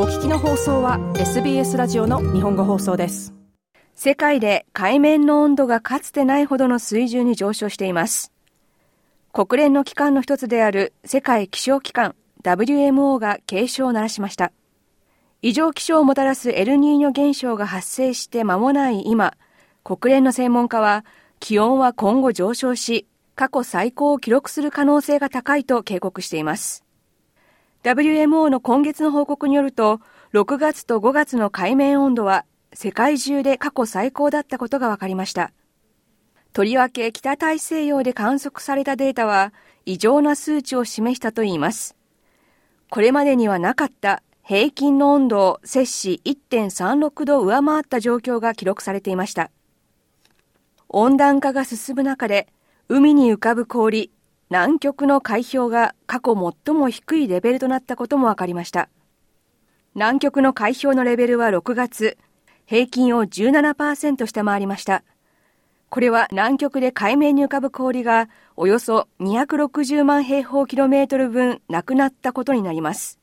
お聞きの放送は SBS ラジオの日本語放送です。世界で海面の温度がかつてないほどの水準に上昇しています。国連の機関の一つである世界気象機関 WMO が警鐘を鳴らしました。異常気象をもたらすエルニーニョ現象が発生して間もない今国連の専門家は気温は今後上昇し過去最高を記録する可能性が高いと警告しています。WMO の今月の報告によると、6月と5月の海面温度は世界中で過去最高だったことが分かりました。とりわけ北大西洋で観測されたデータは異常な数値を示したといいます。これまでにはなかった平均の温度を摂氏1.36度上回った状況が記録されていました。温暖化が進む中で海に浮かぶ氷、南極の海氷が過去最も低いレベルとなったことも分かりました。南極の海氷のレベルは6月、平均を17%下回りました。これは南極で海面に浮かぶ氷がおよそ260万平方キロメートル分なくなったことになります。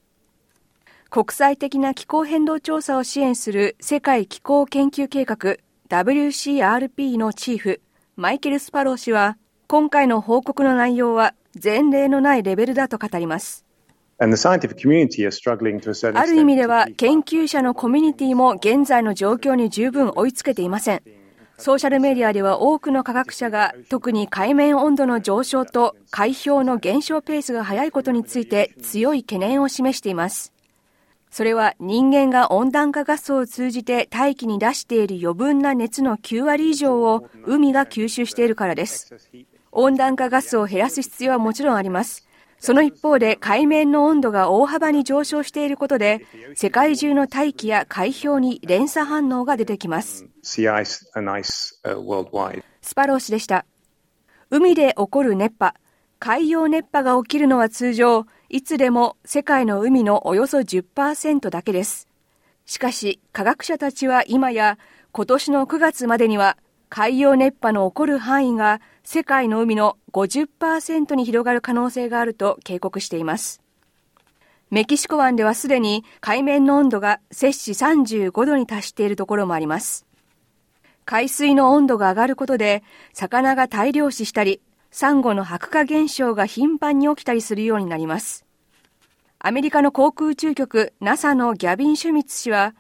国際的な気候変動調査を支援する世界気候研究計画 WCRP のチーフマイケル・スパロー氏は今回の報告の内容は前例のないレベルだと語ります。ある意味では研究者のコミュニティも現在の状況に十分追いつけていません。ソーシャルメディアでは多くの科学者が特に海面温度の上昇と海氷の減少ペースが速いことについて強い懸念を示しています。それは人間が温暖化ガスを通じて大気に出している余分な熱の9割以上を海が吸収しているからです。温暖化ガスを減らす必要はもちろんあります。その一方で海面の温度が大幅に上昇していることで世界中の大気や海氷に連鎖反応が出てきます。スパロー氏でした。海で起こる熱波、海洋熱波が起きるのは通常、いつでも世界の海のおよそ10%だけです。しかし、科学者たちは今や今年の9月までには海洋熱波の起こる範囲が世界の海の50%に広がる可能性があると警告しています。メキシコ湾ではすでに海面の温度が摂氏35度に達しているところもあります。海水の温度が上がることで魚が大量死したり、サンゴの白化現象が頻繁に起きたりするようになります。アメリカの航空宇宙局 NASA のギャビン・シュミッツ氏は、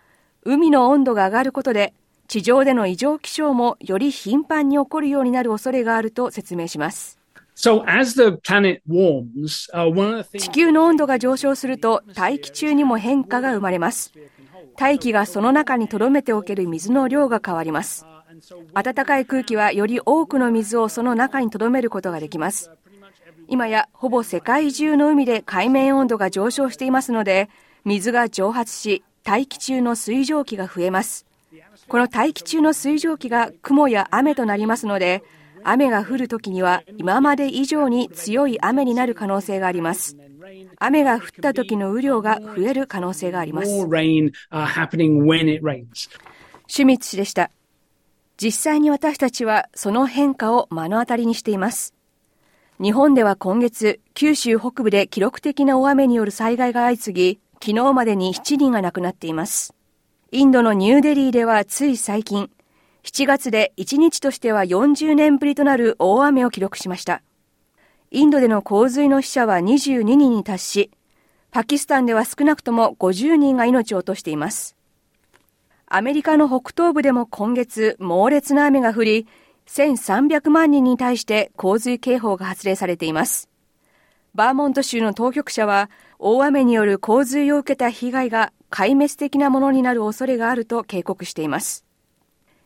海の温度が上がることで地上での異常気象もより頻繁に起こるようになる恐れがあると説明します。So、warms, uh, 地球の温度が上昇すると大気中にも変化が生まれます。大気がその中に留めておける水の量が変わります。暖かい空気はより多くの水をその中に留めることができます。今やほぼ世界中の海で海面温度が上昇していますので、水が蒸発し、大気中の水蒸気が増えます。この大気中の水蒸気が雲や雨となりますので、雨が降るときには今まで以上に強い雨になる可能性があります。雨が降った時の雨量が増える可能性があります。シュミッツ氏でした。実際に私たちはその変化を目の当たりにしています。日本では今月、九州北部で記録的な大雨による災害が相次ぎ、昨日までに7人が亡くなっています。インドのニューデリーではつい最近、7月で1日としては40年ぶりとなる大雨を記録しました。インドでの洪水の死者は22人に達し、パキスタンでは少なくとも50人が命を落としています。アメリカの北東部でも今月猛烈な雨が降り、1300万人に対して洪水警報が発令されています。バーモント州の当局者は大雨による洪水を受けた被害が壊滅的なものになる恐れがあると警告しています。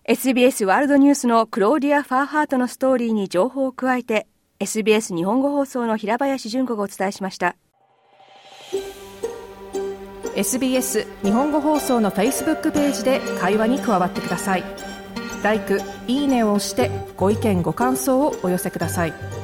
SBS ワールドニュースのクローディア・ファーハートのストーリーに情報を加えて SBS 日本語放送の平林純子がお伝えしました。SBS 日本語放送の Facebook ページで会話に加わってください。l i いいねを押してご意見ご感想をお寄せください。